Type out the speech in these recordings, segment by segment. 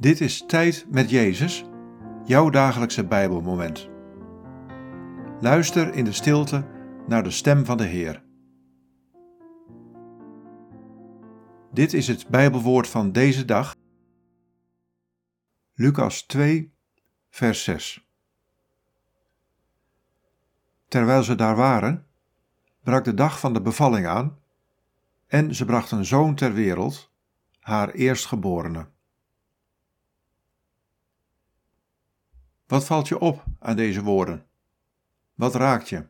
Dit is Tijd met Jezus, jouw dagelijkse Bijbelmoment. Luister in de stilte naar de stem van de Heer. Dit is het Bijbelwoord van deze dag. Lucas 2, vers 6. Terwijl ze daar waren, brak de dag van de bevalling aan en ze bracht een zoon ter wereld, haar eerstgeborene. Wat valt je op aan deze woorden? Wat raakt je?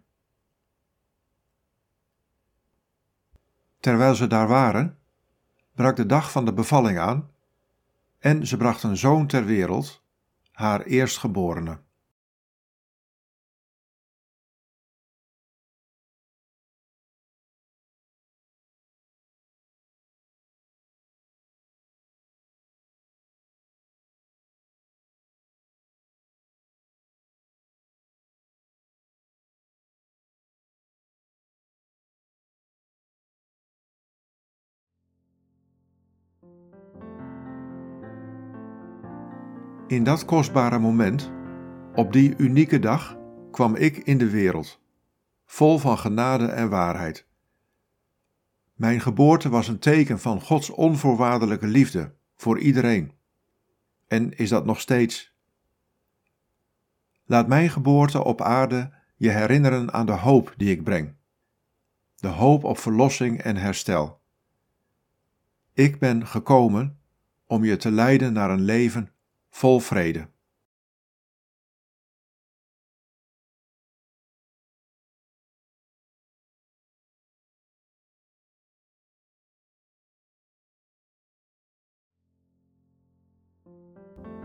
Terwijl ze daar waren, brak de dag van de bevalling aan en ze bracht een zoon ter wereld, haar eerstgeborene. In dat kostbare moment, op die unieke dag, kwam ik in de wereld, vol van genade en waarheid. Mijn geboorte was een teken van Gods onvoorwaardelijke liefde voor iedereen. En is dat nog steeds? Laat mijn geboorte op aarde je herinneren aan de hoop die ik breng. De hoop op verlossing en herstel. Ik ben gekomen om je te leiden naar een leven vol vrede.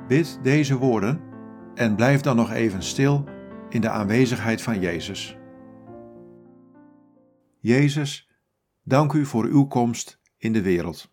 Bid deze woorden en blijf dan nog even stil in de aanwezigheid van Jezus. Jezus, dank u voor uw komst in de wereld.